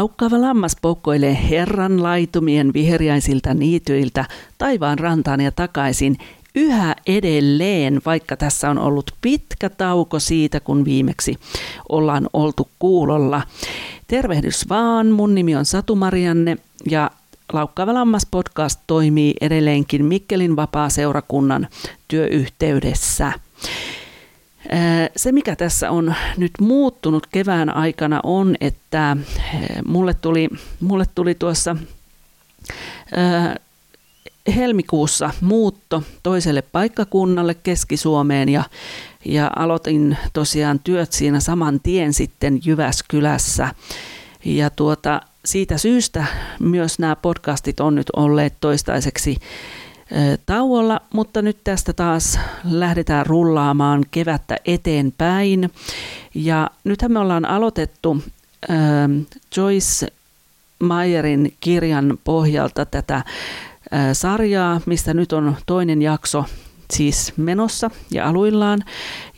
Laukkaava lammas poukkoilee Herran laitumien viheriäisiltä niityiltä taivaan rantaan ja takaisin yhä edelleen, vaikka tässä on ollut pitkä tauko siitä, kun viimeksi ollaan oltu kuulolla. Tervehdys vaan, mun nimi on Satu Marianne ja Laukkaava lammas podcast toimii edelleenkin Mikkelin vapaa-seurakunnan työyhteydessä. Se, mikä tässä on nyt muuttunut kevään aikana, on, että mulle tuli, mulle tuli tuossa helmikuussa muutto toiselle paikkakunnalle Keski-Suomeen ja, ja aloitin tosiaan työt siinä saman tien sitten Jyväskylässä. Ja tuota, siitä syystä myös nämä podcastit on nyt olleet toistaiseksi tauolla, mutta nyt tästä taas lähdetään rullaamaan kevättä eteenpäin. Ja nythän me ollaan aloitettu äh, Joyce Mayerin kirjan pohjalta tätä äh, sarjaa, mistä nyt on toinen jakso siis menossa ja aluillaan.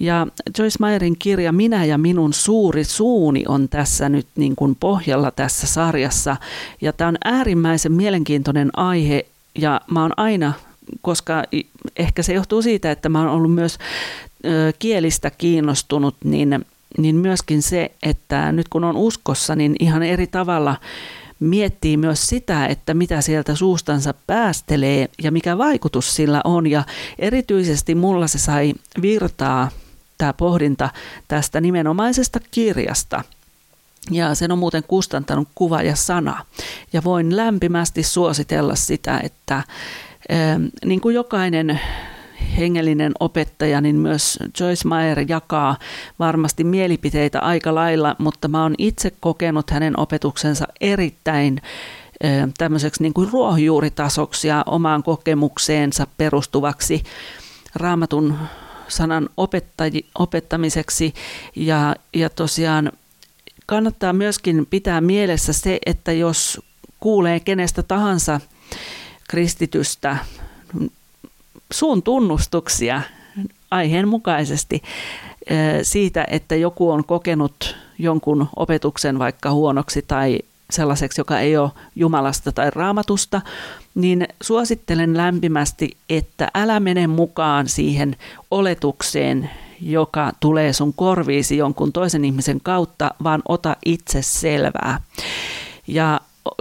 Ja Joyce Mayerin kirja Minä ja minun suuri suuni on tässä nyt niin kuin pohjalla tässä sarjassa. Ja tämä on äärimmäisen mielenkiintoinen aihe ja mä oon aina, koska ehkä se johtuu siitä, että mä oon ollut myös kielistä kiinnostunut, niin, niin myöskin se, että nyt kun on uskossa, niin ihan eri tavalla miettii myös sitä, että mitä sieltä suustansa päästelee ja mikä vaikutus sillä on. Ja erityisesti mulla se sai virtaa tämä pohdinta tästä nimenomaisesta kirjasta – ja sen on muuten kustantanut kuva ja sana. Ja voin lämpimästi suositella sitä, että niin kuin jokainen hengellinen opettaja, niin myös Joyce Meyer jakaa varmasti mielipiteitä aika lailla, mutta mä oon itse kokenut hänen opetuksensa erittäin tämmöiseksi niin kuin ruohonjuuritasoksi ja omaan kokemukseensa perustuvaksi raamatun sanan opettaji, opettamiseksi ja, ja tosiaan kannattaa myöskin pitää mielessä se, että jos kuulee kenestä tahansa kristitystä suun tunnustuksia aiheen mukaisesti siitä, että joku on kokenut jonkun opetuksen vaikka huonoksi tai sellaiseksi, joka ei ole Jumalasta tai raamatusta, niin suosittelen lämpimästi, että älä mene mukaan siihen oletukseen, joka tulee sun korviisi jonkun toisen ihmisen kautta, vaan ota itse selvää. Ja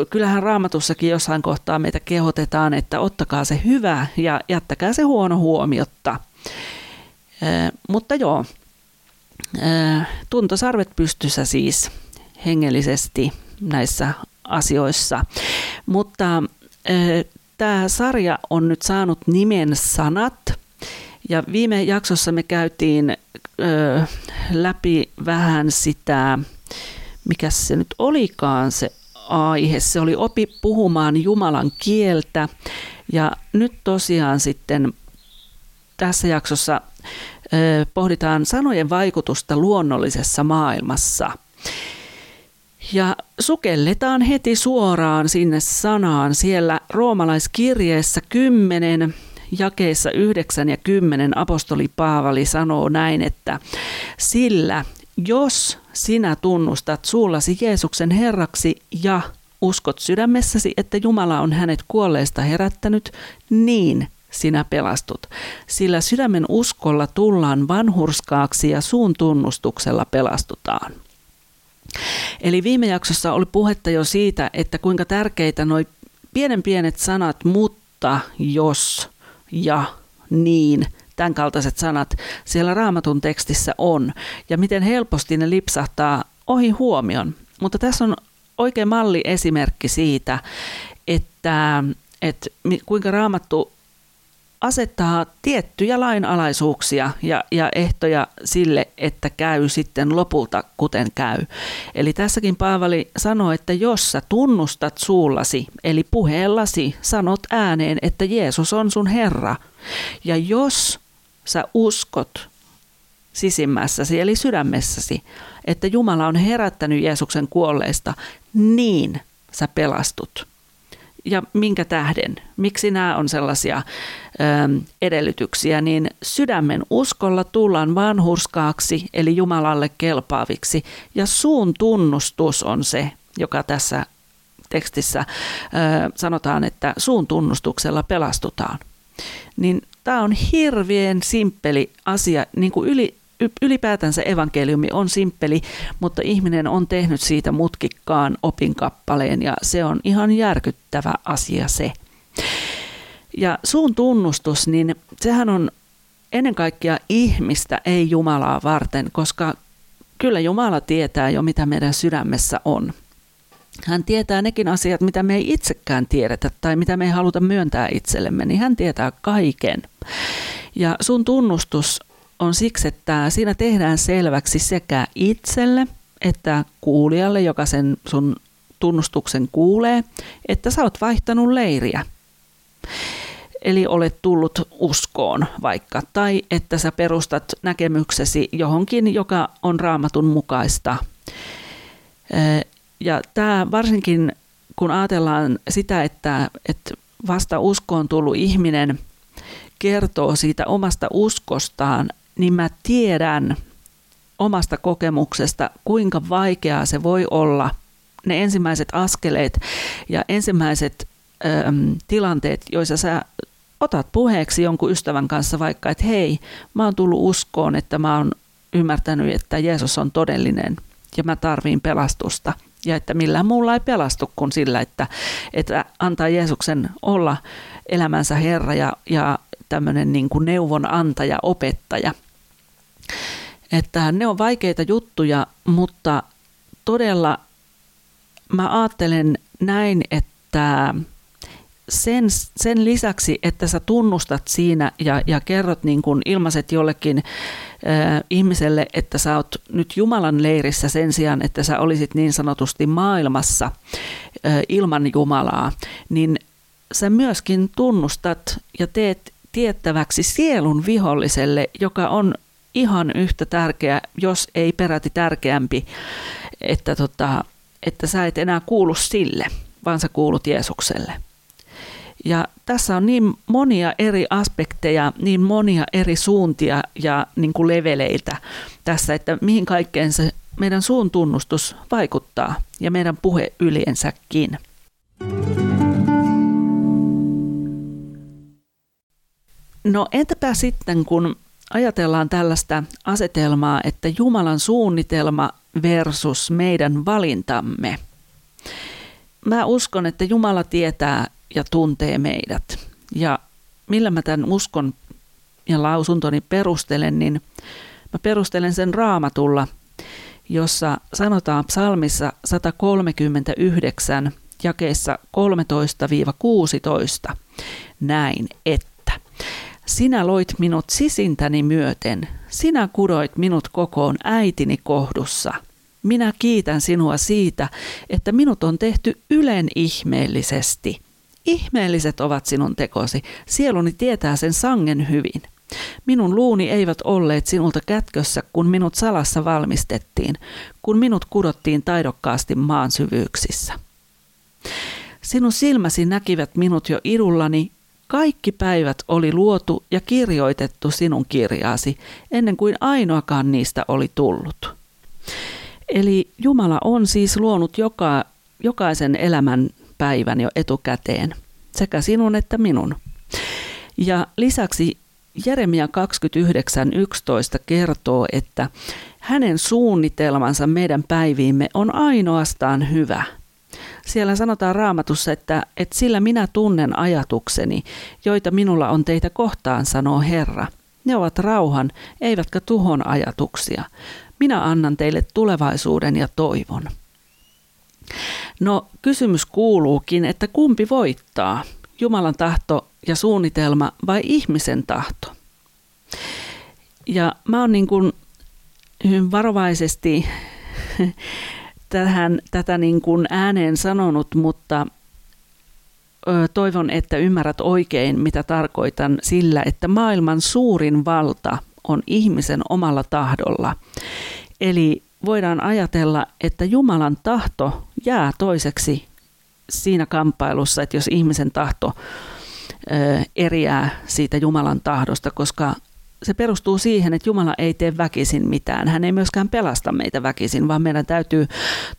kyllähän raamatussakin jossain kohtaa meitä kehotetaan, että ottakaa se hyvä ja jättäkää se huono huomiotta. Ee, mutta joo, ee, tuntosarvet pystyssä siis hengellisesti näissä asioissa. Mutta tämä sarja on nyt saanut nimen Sanat – ja viime jaksossa me käytiin ö, läpi vähän sitä, mikä se nyt olikaan se aihe. Se oli opi puhumaan Jumalan kieltä. Ja nyt tosiaan sitten tässä jaksossa ö, pohditaan sanojen vaikutusta luonnollisessa maailmassa. Ja sukelletaan heti suoraan sinne sanaan. Siellä roomalaiskirjeessä 10 jakeissa 9 ja 10 apostoli Paavali sanoo näin, että sillä jos sinä tunnustat suullasi Jeesuksen Herraksi ja uskot sydämessäsi, että Jumala on hänet kuolleista herättänyt, niin sinä pelastut. Sillä sydämen uskolla tullaan vanhurskaaksi ja suun tunnustuksella pelastutaan. Eli viime jaksossa oli puhetta jo siitä, että kuinka tärkeitä nuo pienen pienet sanat, mutta jos ja niin, tämän kaltaiset sanat siellä raamatun tekstissä on ja miten helposti ne lipsahtaa ohi huomion. Mutta tässä on oikein malli esimerkki siitä, että, että kuinka raamattu asettaa tiettyjä lainalaisuuksia ja, ja ehtoja sille, että käy sitten lopulta kuten käy. Eli tässäkin Paavali sanoo, että jos sä tunnustat suullasi, eli puheellasi, sanot ääneen, että Jeesus on sun Herra, ja jos sä uskot sisimmässäsi, eli sydämessäsi, että Jumala on herättänyt Jeesuksen kuolleista, niin sä pelastut. Ja minkä tähden, miksi nämä on sellaisia edellytyksiä, niin sydämen uskolla tullaan vanhurskaaksi, eli Jumalalle kelpaaviksi, ja suun tunnustus on se, joka tässä tekstissä sanotaan, että suun tunnustuksella pelastutaan. Niin tämä on hirveän simppeli asia, niin kuin yli, ylipäätänsä evankeliumi on simppeli, mutta ihminen on tehnyt siitä mutkikkaan opinkappaleen ja se on ihan järkyttävä asia se. Ja suun tunnustus, niin sehän on ennen kaikkea ihmistä, ei Jumalaa varten, koska kyllä Jumala tietää jo, mitä meidän sydämessä on. Hän tietää nekin asiat, mitä me ei itsekään tiedetä tai mitä me ei haluta myöntää itsellemme, niin hän tietää kaiken. Ja sun tunnustus on siksi, että siinä tehdään selväksi sekä itselle että kuulijalle, joka sen sun tunnustuksen kuulee, että sä oot vaihtanut leiriä. Eli olet tullut uskoon vaikka, tai että sä perustat näkemyksesi johonkin, joka on raamatun mukaista. Ja tämä varsinkin, kun ajatellaan sitä, että, että vasta uskoon tullut ihminen kertoo siitä omasta uskostaan, niin mä tiedän omasta kokemuksesta, kuinka vaikeaa se voi olla ne ensimmäiset askeleet ja ensimmäiset tilanteet, joissa sä otat puheeksi jonkun ystävän kanssa vaikka, että hei, mä oon tullut uskoon, että mä oon ymmärtänyt, että Jeesus on todellinen ja mä tarviin pelastusta. Ja että millään muulla ei pelastu kuin sillä, että, että antaa Jeesuksen olla elämänsä Herra ja, ja tämmöinen niin neuvonantaja, opettaja. Että ne on vaikeita juttuja, mutta todella mä ajattelen näin, että sen, sen lisäksi, että sä tunnustat siinä ja, ja kerrot niin kuin ilmaiset jollekin äh, ihmiselle, että sä oot nyt Jumalan leirissä sen sijaan, että sä olisit niin sanotusti maailmassa äh, ilman Jumalaa, niin sä myöskin tunnustat ja teet tiettäväksi sielun viholliselle, joka on ihan yhtä tärkeä, jos ei peräti tärkeämpi, että, tota, että sä et enää kuulu sille, vaan sä kuulut Jeesukselle. Ja tässä on niin monia eri aspekteja, niin monia eri suuntia ja niin kuin leveleitä tässä, että mihin kaikkeen se meidän suun tunnustus vaikuttaa ja meidän puhe yleensäkin. No entäpä sitten, kun ajatellaan tällaista asetelmaa, että Jumalan suunnitelma versus meidän valintamme. Mä uskon, että Jumala tietää ja tuntee meidät. Ja millä mä tämän uskon ja lausuntoni perustelen, niin mä perustelen sen raamatulla, jossa sanotaan psalmissa 139 jakeessa 13-16 näin, että sinä loit minut sisintäni myöten, sinä kudoit minut kokoon äitini kohdussa. Minä kiitän sinua siitä, että minut on tehty ylen ihmeellisesti – Ihmeelliset ovat sinun tekosi, sieluni tietää sen sangen hyvin. Minun luuni eivät olleet sinulta kätkössä, kun minut salassa valmistettiin, kun minut kudottiin taidokkaasti maan syvyyksissä. Sinun silmäsi näkivät minut jo idullani, kaikki päivät oli luotu ja kirjoitettu sinun kirjaasi, ennen kuin ainoakaan niistä oli tullut. Eli Jumala on siis luonut joka, jokaisen elämän päivän jo etukäteen, sekä sinun että minun. Ja lisäksi Jeremia 29.11 kertoo, että hänen suunnitelmansa meidän päiviimme on ainoastaan hyvä. Siellä sanotaan raamatussa, että, että sillä minä tunnen ajatukseni, joita minulla on teitä kohtaan, sanoo Herra. Ne ovat rauhan, eivätkä tuhon ajatuksia. Minä annan teille tulevaisuuden ja toivon. No kysymys kuuluukin, että kumpi voittaa, Jumalan tahto ja suunnitelma vai ihmisen tahto? Ja mä oon niin kuin hyvin varovaisesti tähän, tätä niin kuin ääneen sanonut, mutta toivon, että ymmärrät oikein, mitä tarkoitan sillä, että maailman suurin valta on ihmisen omalla tahdolla. Eli voidaan ajatella, että Jumalan tahto jää toiseksi siinä kamppailussa, että jos ihmisen tahto eriää siitä Jumalan tahdosta, koska se perustuu siihen, että Jumala ei tee väkisin mitään. Hän ei myöskään pelasta meitä väkisin, vaan meidän täytyy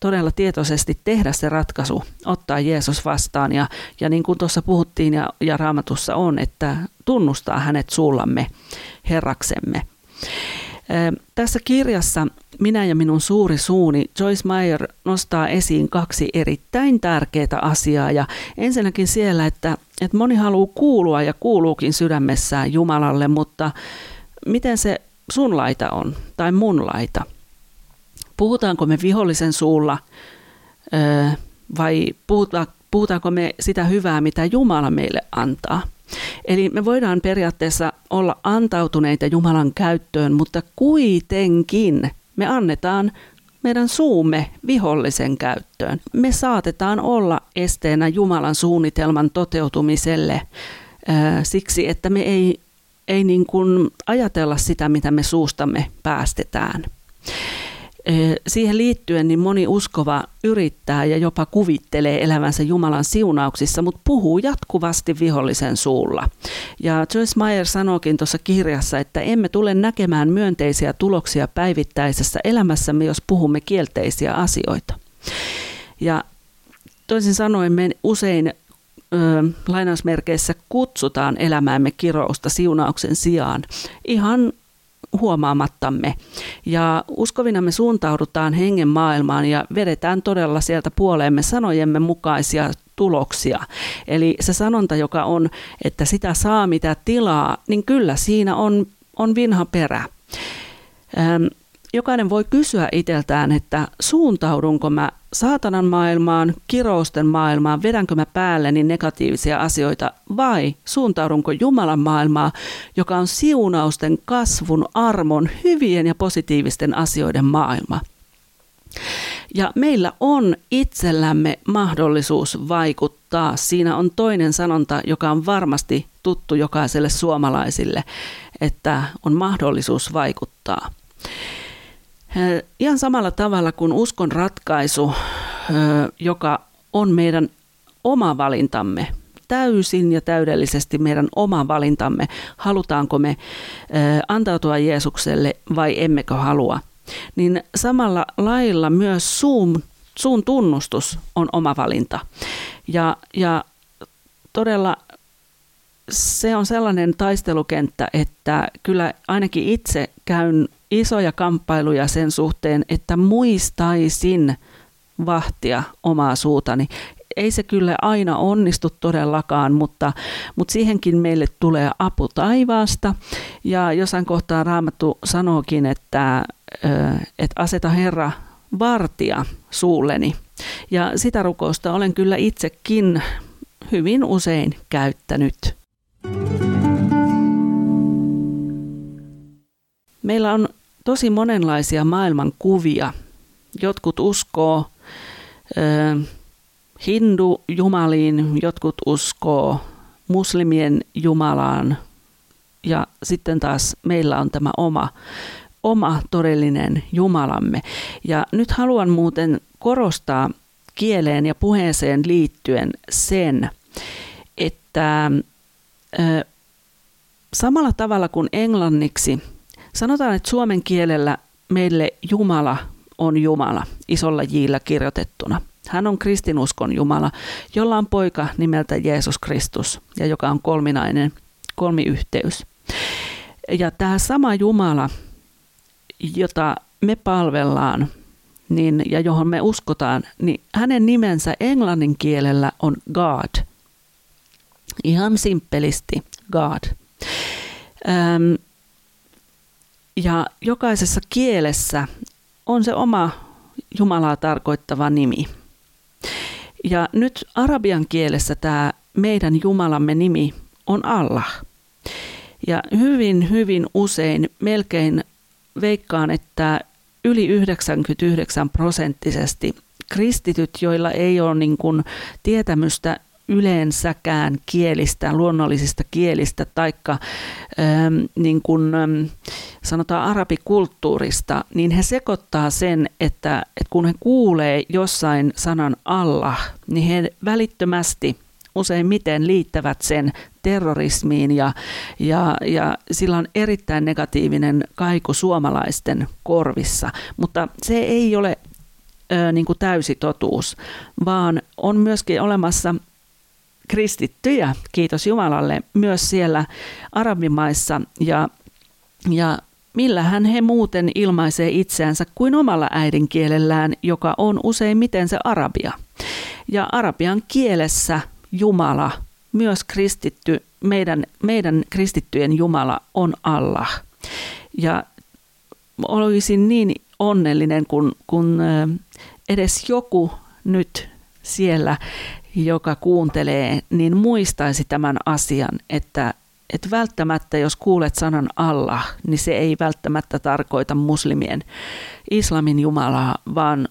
todella tietoisesti tehdä se ratkaisu, ottaa Jeesus vastaan. Ja, ja niin kuin tuossa puhuttiin ja, ja raamatussa on, että tunnustaa hänet suullamme Herraksemme. Tässä kirjassa Minä ja minun suuri suuni Joyce Meyer nostaa esiin kaksi erittäin tärkeää asiaa. Ja ensinnäkin siellä, että, että moni haluaa kuulua ja kuuluukin sydämessään Jumalalle, mutta miten se sun laita on tai mun laita? Puhutaanko me vihollisen suulla vai puhutaanko me sitä hyvää, mitä Jumala meille antaa? Eli me voidaan periaatteessa olla antautuneita Jumalan käyttöön, mutta kuitenkin me annetaan meidän suumme vihollisen käyttöön. Me saatetaan olla esteenä Jumalan suunnitelman toteutumiselle siksi, että me ei, ei niin kuin ajatella sitä, mitä me suustamme päästetään. Siihen liittyen niin moni uskova yrittää ja jopa kuvittelee elävänsä Jumalan siunauksissa, mutta puhuu jatkuvasti vihollisen suulla. Ja Joyce Meyer sanookin tuossa kirjassa, että emme tule näkemään myönteisiä tuloksia päivittäisessä elämässämme, jos puhumme kielteisiä asioita. Ja toisin sanoen me usein ö, lainausmerkeissä kutsutaan elämäämme kirousta siunauksen sijaan ihan huomaamattamme. Ja uskovina me suuntaudutaan hengen maailmaan ja vedetään todella sieltä puoleemme sanojemme mukaisia tuloksia. Eli se sanonta, joka on, että sitä saa mitä tilaa, niin kyllä siinä on, on vinha perä jokainen voi kysyä itseltään, että suuntaudunko mä saatanan maailmaan, kirousten maailmaan, vedänkö mä päälleni negatiivisia asioita vai suuntaudunko Jumalan maailmaa, joka on siunausten, kasvun, armon, hyvien ja positiivisten asioiden maailma. Ja meillä on itsellämme mahdollisuus vaikuttaa. Siinä on toinen sanonta, joka on varmasti tuttu jokaiselle suomalaisille, että on mahdollisuus vaikuttaa. Ihan samalla tavalla kuin uskon ratkaisu, joka on meidän oma valintamme, täysin ja täydellisesti meidän oma valintamme, halutaanko me antautua Jeesukselle vai emmekö halua, niin samalla lailla myös suun, suun tunnustus on oma valinta. Ja, ja todella se on sellainen taistelukenttä, että kyllä ainakin itse käyn isoja kamppailuja sen suhteen, että muistaisin vahtia omaa suutani. Ei se kyllä aina onnistu todellakaan, mutta, mutta siihenkin meille tulee apu taivaasta. Ja jossain kohtaa Raamattu sanookin, että, että aseta Herra vartia suulleni. Ja sitä rukousta olen kyllä itsekin hyvin usein käyttänyt. Meillä on tosi monenlaisia maailman kuvia. Jotkut uskoo äh, hindu-jumaliin, jotkut uskoo muslimien jumalaan ja sitten taas meillä on tämä oma, oma todellinen Jumalamme. Ja nyt haluan muuten korostaa kieleen ja puheeseen liittyen sen, että ö, samalla tavalla kuin englanniksi Sanotaan, että suomen kielellä meille Jumala on Jumala, isolla jillä kirjoitettuna. Hän on kristinuskon Jumala, jolla on poika nimeltä Jeesus Kristus ja joka on kolminainen, kolmiyhteys. Ja tämä sama Jumala, jota me palvellaan niin, ja johon me uskotaan, niin hänen nimensä englannin kielellä on God. Ihan simppelisti God. Ähm, ja jokaisessa kielessä on se oma Jumalaa tarkoittava nimi. Ja nyt arabian kielessä tämä meidän Jumalamme nimi on Allah. Ja hyvin, hyvin usein, melkein veikkaan, että yli 99 prosenttisesti kristityt, joilla ei ole niin kuin tietämystä yleensäkään kielistä, luonnollisista kielistä, taikka ähm, niin kuin, ähm, sanotaan arabikulttuurista, niin he sekoittaa sen, että, että kun he kuulee jossain sanan Allah, niin he välittömästi useimmiten liittävät sen terrorismiin ja, ja, ja sillä on erittäin negatiivinen kaiku suomalaisten korvissa, mutta se ei ole ö, niin kuin täysi totuus, vaan on myöskin olemassa kristittyjä, kiitos Jumalalle, myös siellä arabimaissa ja, ja millähän he muuten ilmaisee itseänsä kuin omalla äidinkielellään, joka on useimmiten se arabia. Ja arabian kielessä Jumala, myös kristitty, meidän, meidän kristittyjen Jumala on Allah. Ja olisin niin onnellinen, kun, kun edes joku nyt siellä, joka kuuntelee, niin muistaisi tämän asian, että, että välttämättä jos kuulet sanan Allah, niin se ei välttämättä tarkoita muslimien islamin Jumalaa, vaan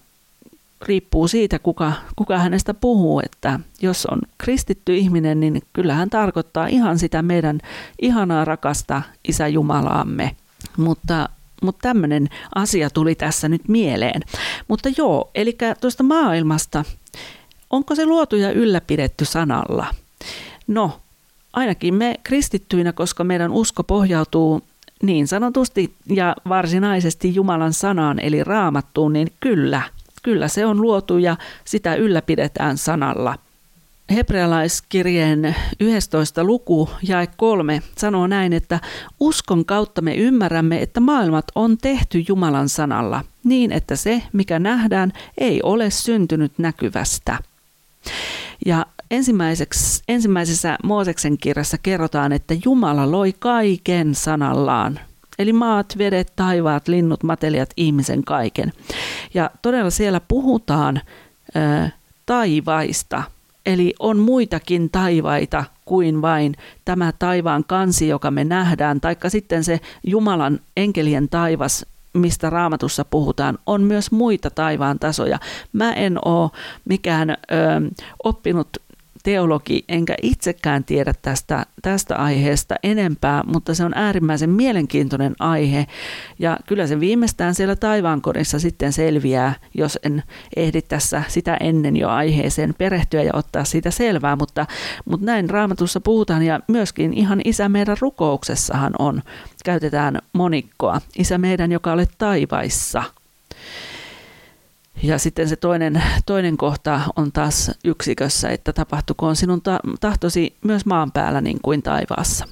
riippuu siitä, kuka, kuka hänestä puhuu, että jos on kristitty ihminen, niin kyllähän tarkoittaa ihan sitä meidän ihanaa rakasta Isä Jumalaamme. Mutta, mutta tämmöinen asia tuli tässä nyt mieleen. Mutta joo, eli tuosta maailmasta, onko se luotu ja ylläpidetty sanalla? No, ainakin me kristittyinä, koska meidän usko pohjautuu niin sanotusti ja varsinaisesti Jumalan sanaan eli raamattuun, niin kyllä, kyllä se on luotu ja sitä ylläpidetään sanalla. Hebrealaiskirjeen 11. luku jae 3 sanoo näin, että uskon kautta me ymmärrämme, että maailmat on tehty Jumalan sanalla, niin että se, mikä nähdään, ei ole syntynyt näkyvästä. Ja ensimmäisessä Mooseksen kirjassa kerrotaan, että Jumala loi kaiken sanallaan. Eli maat, vedet, taivaat, linnut, matelijat, ihmisen kaiken. Ja todella siellä puhutaan ö, taivaista. Eli on muitakin taivaita kuin vain tämä taivaan kansi, joka me nähdään, taikka sitten se Jumalan enkelien taivas, mistä raamatussa puhutaan, on myös muita taivaan tasoja. Mä en ole mikään ö, oppinut teologi, enkä itsekään tiedä tästä, tästä aiheesta enempää, mutta se on äärimmäisen mielenkiintoinen aihe. Ja kyllä se viimeistään siellä taivaankodissa sitten selviää, jos en ehdi tässä sitä ennen jo aiheeseen perehtyä ja ottaa siitä selvää, mutta, mutta näin raamatussa puhutaan ja myöskin ihan isä meidän rukouksessahan on, käytetään monikkoa, isä meidän, joka olet taivaissa. Ja sitten se toinen, toinen kohta on taas yksikössä, että tapahtukoon sinun ta- tahtosi myös maan päällä niin kuin taivaassa.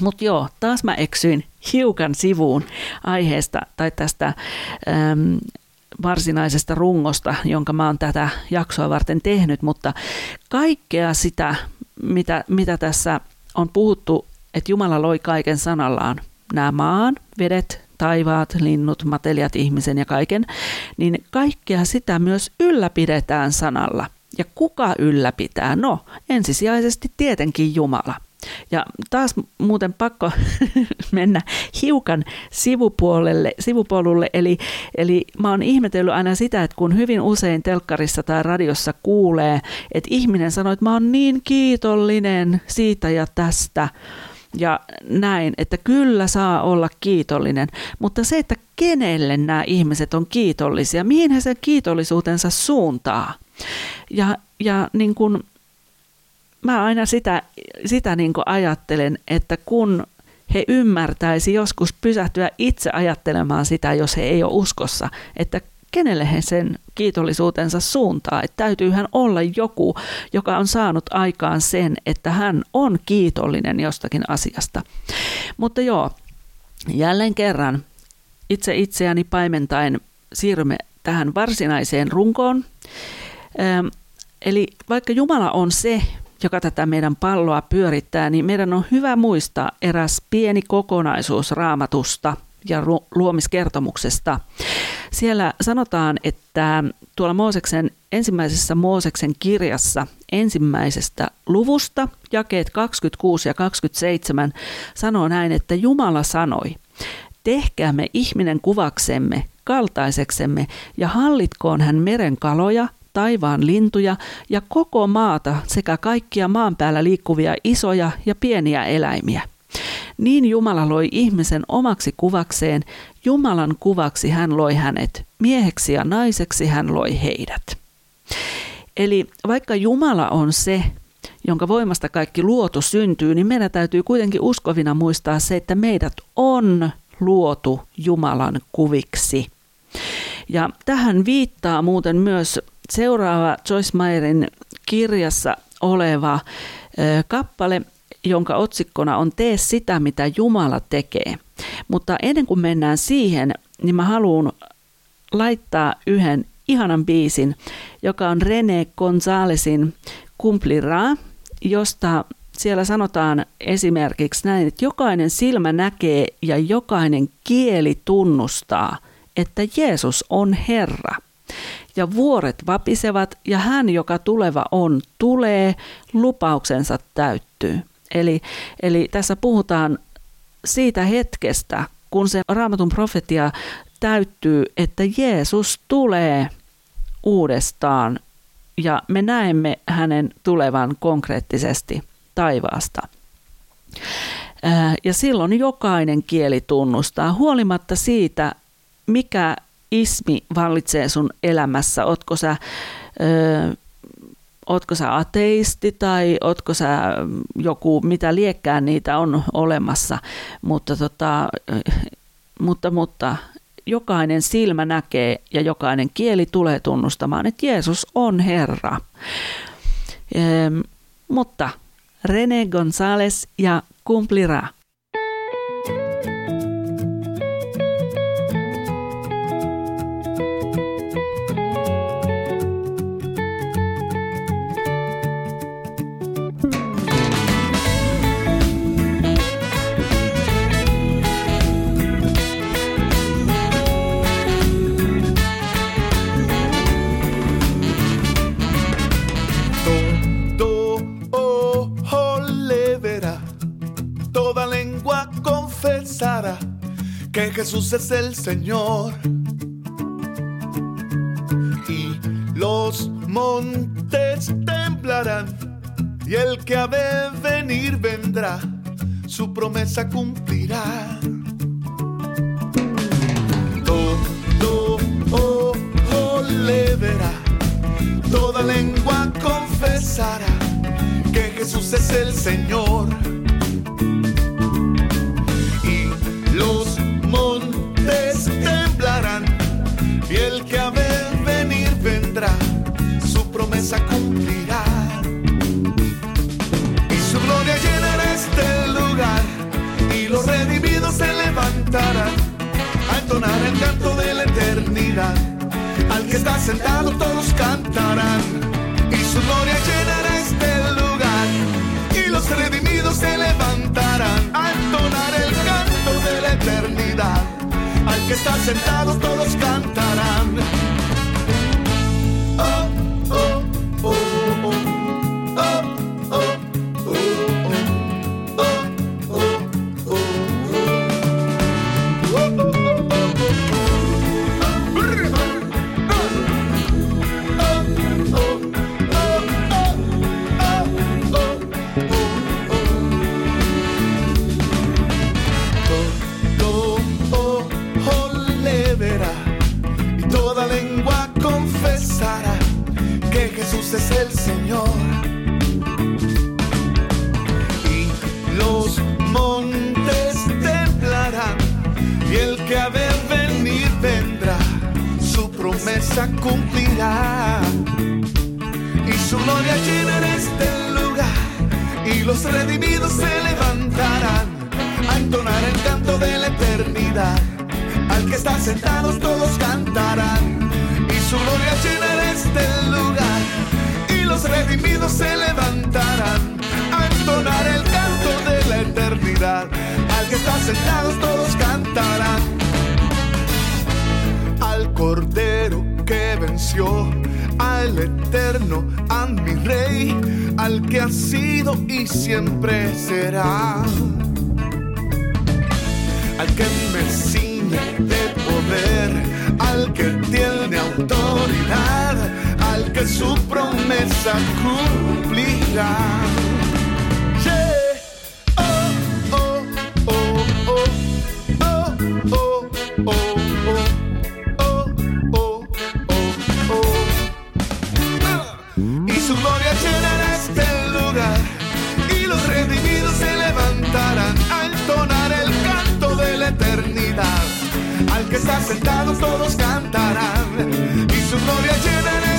Mutta joo, taas mä eksyin hiukan sivuun aiheesta tai tästä äm, varsinaisesta rungosta, jonka mä oon tätä jaksoa varten tehnyt, mutta kaikkea sitä, mitä, mitä tässä on puhuttu, että Jumala loi kaiken sanallaan, nämä maan, vedet, taivaat, linnut, matelijat, ihmisen ja kaiken, niin kaikkea sitä myös ylläpidetään sanalla. Ja kuka ylläpitää? No, ensisijaisesti tietenkin Jumala. Ja taas muuten pakko mennä hiukan sivupuolelle, sivupolulle, eli, eli mä oon ihmetellyt aina sitä, että kun hyvin usein telkkarissa tai radiossa kuulee, että ihminen sanoo, että mä oon niin kiitollinen siitä ja tästä, ja näin, että kyllä saa olla kiitollinen, mutta se, että kenelle nämä ihmiset on kiitollisia, mihin he sen kiitollisuutensa suuntaa. Ja, ja niin kuin, mä aina sitä, sitä niin kuin ajattelen, että kun he ymmärtäisi joskus pysähtyä itse ajattelemaan sitä, jos he ei ole uskossa, että kenelle he sen kiitollisuutensa suuntaa. Että täytyyhän olla joku, joka on saanut aikaan sen, että hän on kiitollinen jostakin asiasta. Mutta joo, jälleen kerran itse itseäni paimentain siirrymme tähän varsinaiseen runkoon. Eli vaikka Jumala on se, joka tätä meidän palloa pyörittää, niin meidän on hyvä muistaa eräs pieni kokonaisuus raamatusta ja luomiskertomuksesta. Siellä sanotaan, että tuolla Mooseksen, ensimmäisessä Mooseksen kirjassa ensimmäisestä luvusta, jakeet 26 ja 27, sanoo näin, että Jumala sanoi, tehkäämme ihminen kuvaksemme, kaltaiseksemme, ja hallitkoon hän meren kaloja, taivaan lintuja ja koko maata sekä kaikkia maan päällä liikkuvia isoja ja pieniä eläimiä – niin Jumala loi ihmisen omaksi kuvakseen, Jumalan kuvaksi hän loi hänet, mieheksi ja naiseksi hän loi heidät. Eli vaikka Jumala on se, jonka voimasta kaikki luotu syntyy, niin meidän täytyy kuitenkin uskovina muistaa se, että meidät on luotu Jumalan kuviksi. Ja tähän viittaa muuten myös seuraava Joyce Meyerin kirjassa oleva kappale, jonka otsikkona on Tee sitä, mitä Jumala tekee. Mutta ennen kuin mennään siihen, niin mä haluan laittaa yhden ihanan biisin, joka on René Gonzalesin Kumplira, josta siellä sanotaan esimerkiksi näin, että jokainen silmä näkee ja jokainen kieli tunnustaa, että Jeesus on Herra. Ja vuoret vapisevat ja hän, joka tuleva on, tulee, lupauksensa täyttyy. Eli, eli tässä puhutaan siitä hetkestä, kun se raamatun profetia täyttyy, että Jeesus tulee uudestaan ja me näemme hänen tulevan konkreettisesti taivaasta. Ja silloin jokainen kieli tunnustaa, huolimatta siitä, mikä ismi vallitsee sun elämässä. Ootko sä, ootko sä ateisti tai ootko sä joku, mitä liekkään niitä on olemassa, mutta, tota, mutta, mutta jokainen silmä näkee ja jokainen kieli tulee tunnustamaan, että Jeesus on Herra. Ehm, mutta René González ja Cumplirá. Que Jesús es el Señor. Y los montes temblarán, y el que ha de venir vendrá, su promesa cumplirá. Todo ojo le verá, toda lengua confesará que Jesús es el Señor sentado todos cantarán y su gloria llenará este lugar y los redimidos se levantarán a entonar el canto de la eternidad. Al que está sentado todos cantarán. Promesa cumplirá. Y su gloria llenará este lugar, y los redimidos se levantarán a entonar el canto de la eternidad. Al que está sentados todos cantarán, y su gloria llenará este lugar los redimidos se levantarán a entonar el canto de la eternidad. Al que está sentados todos cantarán. Al Cordero que venció, al Eterno, a mi Rey, al que ha sido y siempre será. Al que me ciñe de poder, al que tiene autoridad que su promesa cumplirá. Que está sentado todos cantarán. Y su gloria llena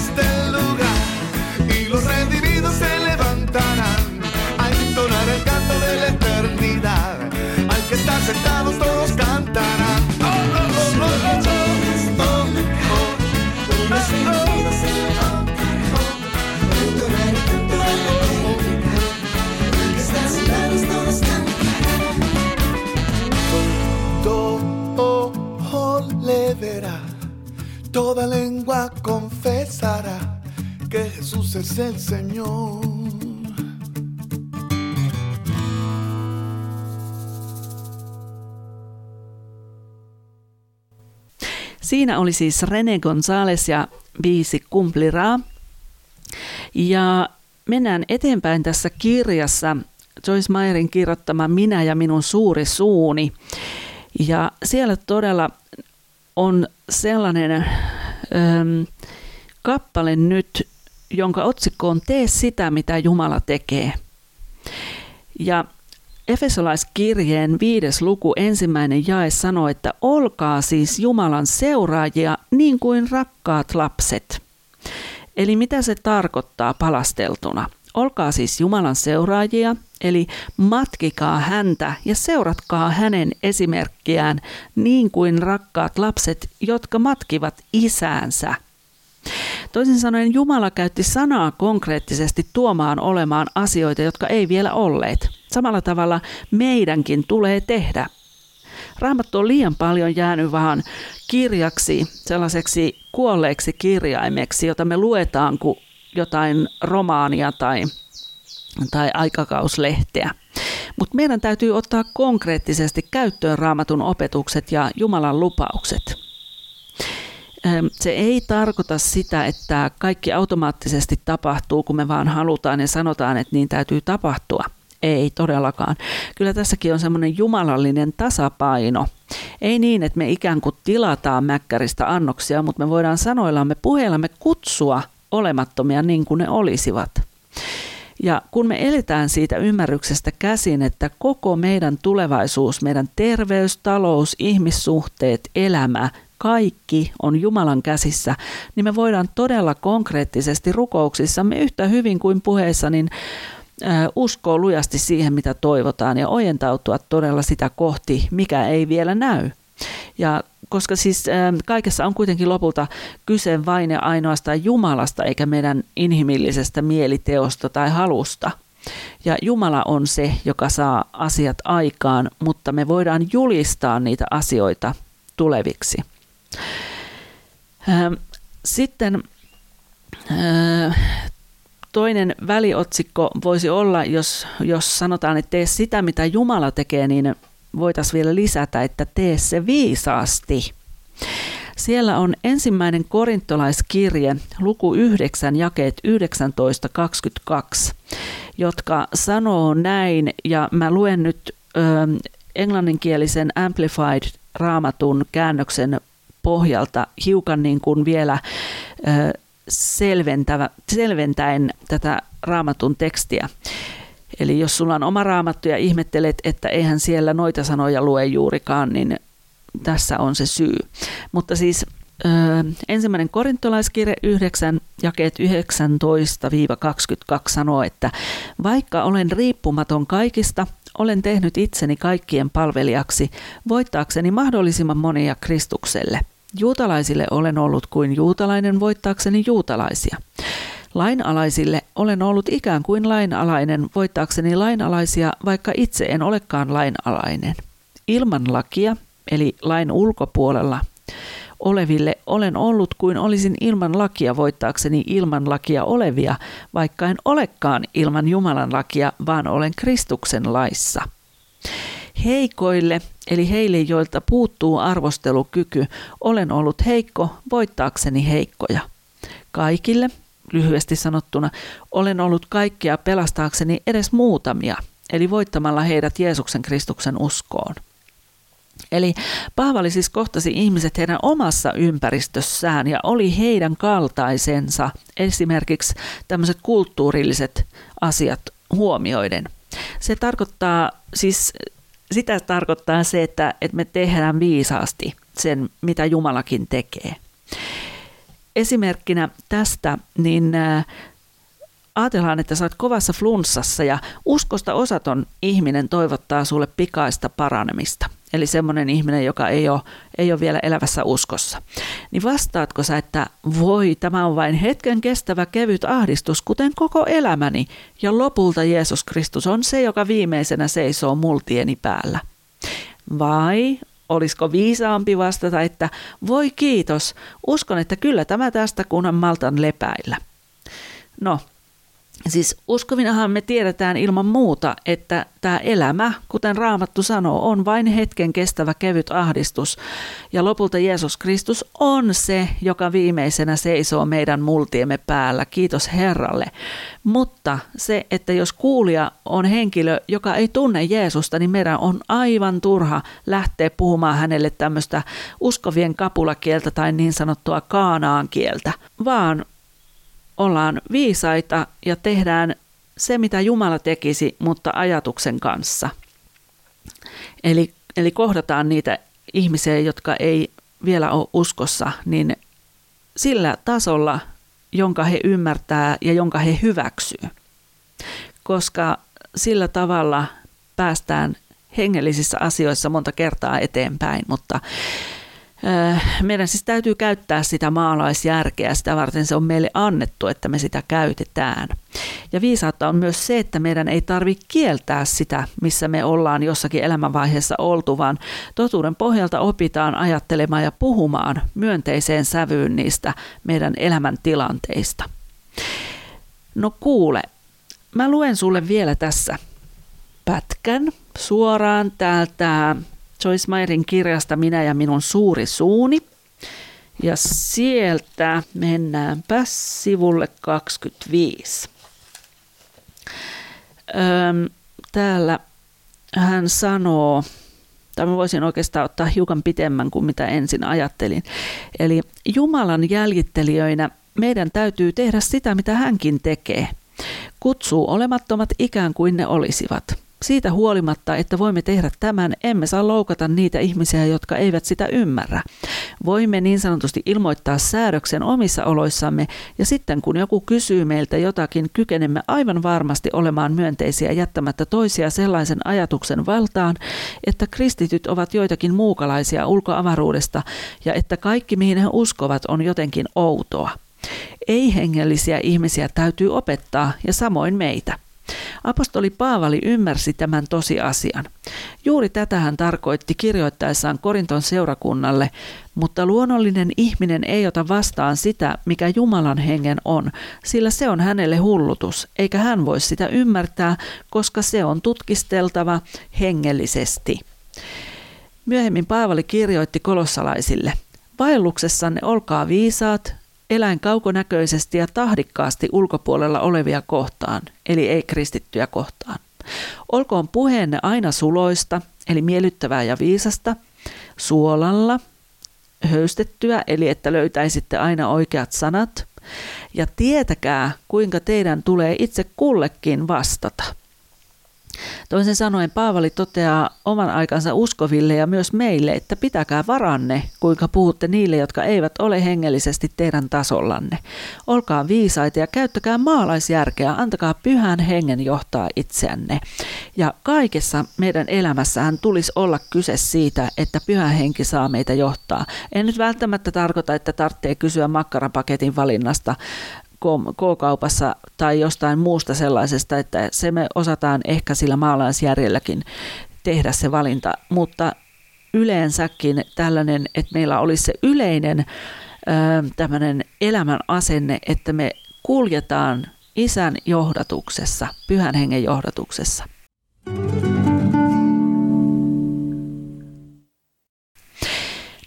es el Señor. Siinä oli siis Rene Gonzales ja biisi Kumpliraa. Ja mennään eteenpäin tässä kirjassa Joyce Meyerin kirjoittama Minä ja minun suuri suuni. Ja siellä todella on sellainen äm, kappale nyt, jonka otsikko on Tee sitä, mitä Jumala tekee. Ja Efesolaiskirjeen viides luku ensimmäinen jae sanoo, että olkaa siis Jumalan seuraajia niin kuin rakkaat lapset. Eli mitä se tarkoittaa palasteltuna? Olkaa siis Jumalan seuraajia, eli matkikaa häntä ja seuratkaa hänen esimerkkiään niin kuin rakkaat lapset, jotka matkivat isäänsä. Toisin sanoen Jumala käytti sanaa konkreettisesti tuomaan olemaan asioita, jotka ei vielä olleet. Samalla tavalla meidänkin tulee tehdä. Raamattu on liian paljon jäänyt vaan kirjaksi, sellaiseksi kuolleeksi kirjaimeksi, jota me luetaan kuin jotain romaania tai, tai aikakauslehteä. Mutta meidän täytyy ottaa konkreettisesti käyttöön raamatun opetukset ja Jumalan lupaukset. Se ei tarkoita sitä, että kaikki automaattisesti tapahtuu, kun me vaan halutaan ja sanotaan, että niin täytyy tapahtua. Ei todellakaan. Kyllä tässäkin on semmoinen jumalallinen tasapaino. Ei niin, että me ikään kuin tilataan mäkkäristä annoksia, mutta me voidaan sanoillamme puheillamme kutsua olemattomia niin kuin ne olisivat. Ja kun me eletään siitä ymmärryksestä käsin, että koko meidän tulevaisuus, meidän terveys, talous, ihmissuhteet, elämä, kaikki on Jumalan käsissä, niin me voidaan todella konkreettisesti rukouksissamme yhtä hyvin kuin puheissa, niin uskoa lujasti siihen, mitä toivotaan ja ojentautua todella sitä kohti, mikä ei vielä näy. Ja koska siis kaikessa on kuitenkin lopulta kyse vain ja ainoastaan Jumalasta eikä meidän inhimillisestä mieliteosta tai halusta. Ja Jumala on se, joka saa asiat aikaan, mutta me voidaan julistaa niitä asioita tuleviksi. Sitten toinen väliotsikko voisi olla, jos, jos sanotaan, että tee sitä, mitä Jumala tekee, niin voitaisiin vielä lisätä, että tee se viisaasti. Siellä on ensimmäinen korintolaiskirje, luku 9, jakeet 19-22, jotka sanoo näin, ja mä luen nyt ö, englanninkielisen Amplified raamatun käännöksen pohjalta hiukan niin kuin vielä ö, selventäen tätä raamatun tekstiä. Eli jos sulla on oma raamattu ja ihmettelet, että eihän siellä noita sanoja lue juurikaan, niin tässä on se syy. Mutta siis ensimmäinen korintolaiskirje 9, jakeet 19-22 sanoo, että vaikka olen riippumaton kaikista, olen tehnyt itseni kaikkien palvelijaksi, voittaakseni mahdollisimman monia Kristukselle. Juutalaisille olen ollut kuin juutalainen voittaakseni juutalaisia. Lainalaisille olen ollut ikään kuin lainalainen voittaakseni lainalaisia, vaikka itse en olekaan lainalainen. Ilman lakia, eli lain ulkopuolella oleville olen ollut kuin olisin ilman lakia voittaakseni ilman lakia olevia, vaikka en olekaan ilman Jumalan lakia, vaan olen Kristuksen laissa. Heikoille, eli heille, joilta puuttuu arvostelukyky, olen ollut heikko voittaakseni heikkoja. Kaikille, lyhyesti sanottuna, olen ollut kaikkea pelastaakseni edes muutamia, eli voittamalla heidät Jeesuksen Kristuksen uskoon. Eli Paavali siis kohtasi ihmiset heidän omassa ympäristössään ja oli heidän kaltaisensa, esimerkiksi tämmöiset kulttuurilliset asiat huomioiden. Se tarkoittaa siis sitä tarkoittaa se, että, että me tehdään viisaasti. sen, mitä Jumalakin tekee. Esimerkkinä tästä, niin ajatellaan, että sä oot kovassa flunssassa ja uskosta osaton ihminen toivottaa sulle pikaista paranemista. Eli semmoinen ihminen, joka ei ole, ei ole vielä elävässä uskossa. Niin vastaatko sä, että voi, tämä on vain hetken kestävä kevyt ahdistus, kuten koko elämäni, ja lopulta Jeesus Kristus on se, joka viimeisenä seisoo multieni päällä. Vai olisiko viisaampi vastata, että voi kiitos, uskon, että kyllä tämä tästä kunhan maltan lepäillä. No, Siis uskovinahan me tiedetään ilman muuta, että tämä elämä, kuten Raamattu sanoo, on vain hetken kestävä kevyt ahdistus. Ja lopulta Jeesus Kristus on se, joka viimeisenä seisoo meidän multiemme päällä. Kiitos Herralle. Mutta se, että jos kuulija on henkilö, joka ei tunne Jeesusta, niin meidän on aivan turha lähteä puhumaan hänelle tämmöistä uskovien kapulakieltä tai niin sanottua kaanaan kieltä, vaan ollaan viisaita ja tehdään se, mitä Jumala tekisi, mutta ajatuksen kanssa. Eli, eli kohdataan niitä ihmisiä, jotka ei vielä ole uskossa, niin sillä tasolla, jonka he ymmärtää ja jonka he hyväksyy. Koska sillä tavalla päästään hengellisissä asioissa monta kertaa eteenpäin, mutta meidän siis täytyy käyttää sitä maalaisjärkeä, sitä varten se on meille annettu, että me sitä käytetään. Ja viisautta on myös se, että meidän ei tarvitse kieltää sitä, missä me ollaan jossakin elämänvaiheessa oltu, vaan totuuden pohjalta opitaan ajattelemaan ja puhumaan myönteiseen sävyyn niistä meidän elämän tilanteista. No kuule, mä luen sulle vielä tässä pätkän suoraan täältä Joyce Meyerin kirjasta Minä ja minun suuri suuni. Ja sieltä mennäänpä sivulle 25. Öm, täällä hän sanoo, tai voisin oikeastaan ottaa hiukan pitemmän kuin mitä ensin ajattelin. Eli Jumalan jäljittelijöinä meidän täytyy tehdä sitä, mitä hänkin tekee. Kutsuu olemattomat ikään kuin ne olisivat – siitä huolimatta, että voimme tehdä tämän, emme saa loukata niitä ihmisiä, jotka eivät sitä ymmärrä. Voimme niin sanotusti ilmoittaa säädöksen omissa oloissamme ja sitten kun joku kysyy meiltä jotakin, kykenemme aivan varmasti olemaan myönteisiä jättämättä toisia sellaisen ajatuksen valtaan, että kristityt ovat joitakin muukalaisia ulkoavaruudesta ja että kaikki mihin he uskovat on jotenkin outoa. Ei-hengellisiä ihmisiä täytyy opettaa ja samoin meitä. Apostoli Paavali ymmärsi tämän tosiasian. Juuri tätä hän tarkoitti kirjoittaessaan Korinton seurakunnalle, mutta luonnollinen ihminen ei ota vastaan sitä, mikä Jumalan hengen on, sillä se on hänelle hullutus, eikä hän voi sitä ymmärtää, koska se on tutkisteltava hengellisesti. Myöhemmin Paavali kirjoitti kolossalaisille, Vaelluksessanne olkaa viisaat, eläin kaukonäköisesti ja tahdikkaasti ulkopuolella olevia kohtaan, eli ei kristittyjä kohtaan. Olkoon puheenne aina suloista, eli miellyttävää ja viisasta, suolalla, höystettyä, eli että löytäisitte aina oikeat sanat, ja tietäkää, kuinka teidän tulee itse kullekin vastata – Toisin sanoen Paavali toteaa oman aikansa uskoville ja myös meille, että pitäkää varanne, kuinka puhutte niille, jotka eivät ole hengellisesti teidän tasollanne. Olkaa viisaita ja käyttäkää maalaisjärkeä, antakaa pyhän hengen johtaa itseänne. Ja kaikessa meidän elämässähän tulisi olla kyse siitä, että pyhä henki saa meitä johtaa. En nyt välttämättä tarkoita, että tarvitsee kysyä makkarapaketin valinnasta, K-kaupassa tai jostain muusta sellaisesta, että se me osataan ehkä sillä maalaisjärjelläkin tehdä se valinta, mutta yleensäkin tällainen, että meillä olisi se yleinen tämmöinen elämän asenne, että me kuljetaan isän johdatuksessa, pyhän hengen johdatuksessa.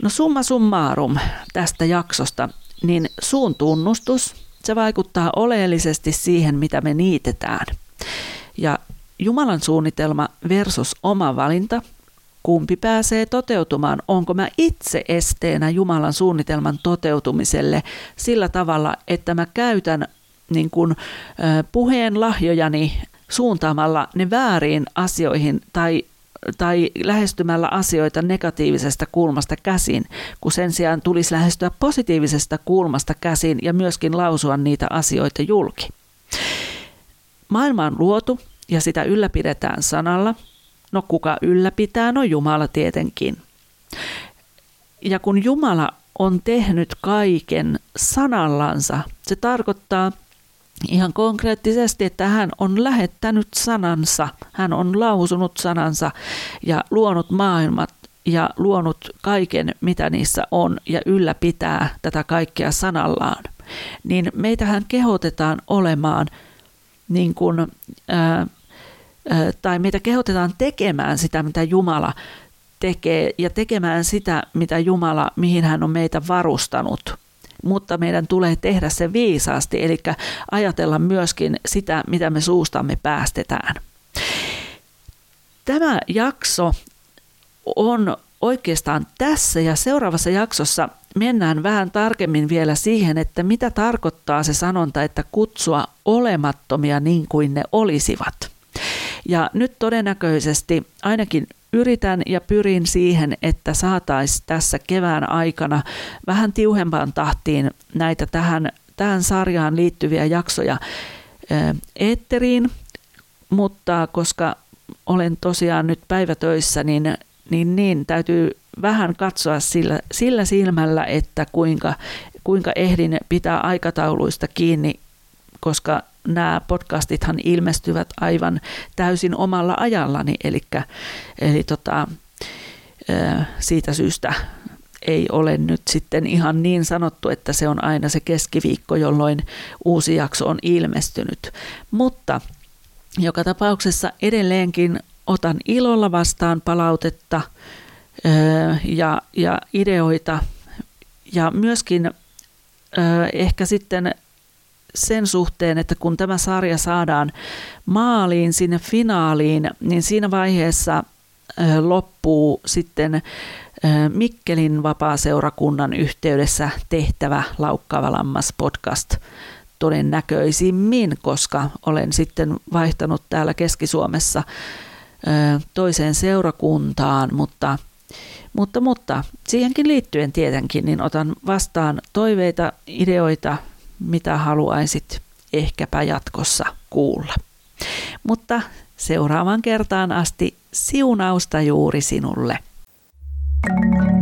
No summa summarum tästä jaksosta, niin suun tunnustus – se vaikuttaa oleellisesti siihen, mitä me niitetään. Ja Jumalan suunnitelma versus oma valinta, kumpi pääsee toteutumaan, onko mä itse esteenä Jumalan suunnitelman toteutumiselle sillä tavalla, että mä käytän niin kuin, puheen lahjojani suuntaamalla ne väärin asioihin tai tai lähestymällä asioita negatiivisesta kulmasta käsin, kun sen sijaan tulisi lähestyä positiivisesta kulmasta käsin ja myöskin lausua niitä asioita julki. Maailma on luotu ja sitä ylläpidetään sanalla. No kuka ylläpitää? No Jumala tietenkin. Ja kun Jumala on tehnyt kaiken sanallansa, se tarkoittaa ihan konkreettisesti, että hän on lähettänyt sanansa, hän on lausunut sanansa ja luonut maailmat ja luonut kaiken, mitä niissä on ja ylläpitää tätä kaikkea sanallaan, niin meitähän kehotetaan olemaan niin kuin, ää, tai meitä kehotetaan tekemään sitä, mitä Jumala tekee ja tekemään sitä, mitä Jumala, mihin hän on meitä varustanut. Mutta meidän tulee tehdä se viisaasti, eli ajatella myöskin sitä, mitä me suustamme päästetään. Tämä jakso on oikeastaan tässä ja seuraavassa jaksossa mennään vähän tarkemmin vielä siihen, että mitä tarkoittaa se sanonta, että kutsua olemattomia niin kuin ne olisivat. Ja nyt todennäköisesti ainakin yritän ja pyrin siihen, että saataisiin tässä kevään aikana vähän tiuhempaan tahtiin näitä tähän, tähän sarjaan liittyviä jaksoja eetteriin, mutta koska olen tosiaan nyt päivätöissä, niin, niin, niin täytyy vähän katsoa sillä, sillä silmällä, että kuinka, kuinka ehdin pitää aikatauluista kiinni, koska nämä podcastithan ilmestyvät aivan täysin omalla ajallani, eli, eli tota, siitä syystä ei ole nyt sitten ihan niin sanottu, että se on aina se keskiviikko, jolloin uusi jakso on ilmestynyt. Mutta joka tapauksessa edelleenkin otan ilolla vastaan palautetta ja, ja ideoita ja myöskin ehkä sitten sen suhteen, että kun tämä sarja saadaan maaliin sinne finaaliin, niin siinä vaiheessa loppuu sitten Mikkelin vapaaseurakunnan yhteydessä tehtävä Laukkaava lammas podcast todennäköisimmin, koska olen sitten vaihtanut täällä Keski-Suomessa toiseen seurakuntaan, mutta, mutta, mutta siihenkin liittyen tietenkin, niin otan vastaan toiveita, ideoita, mitä haluaisit ehkäpä jatkossa kuulla. Mutta seuraavan kertaan asti siunausta juuri sinulle. thank you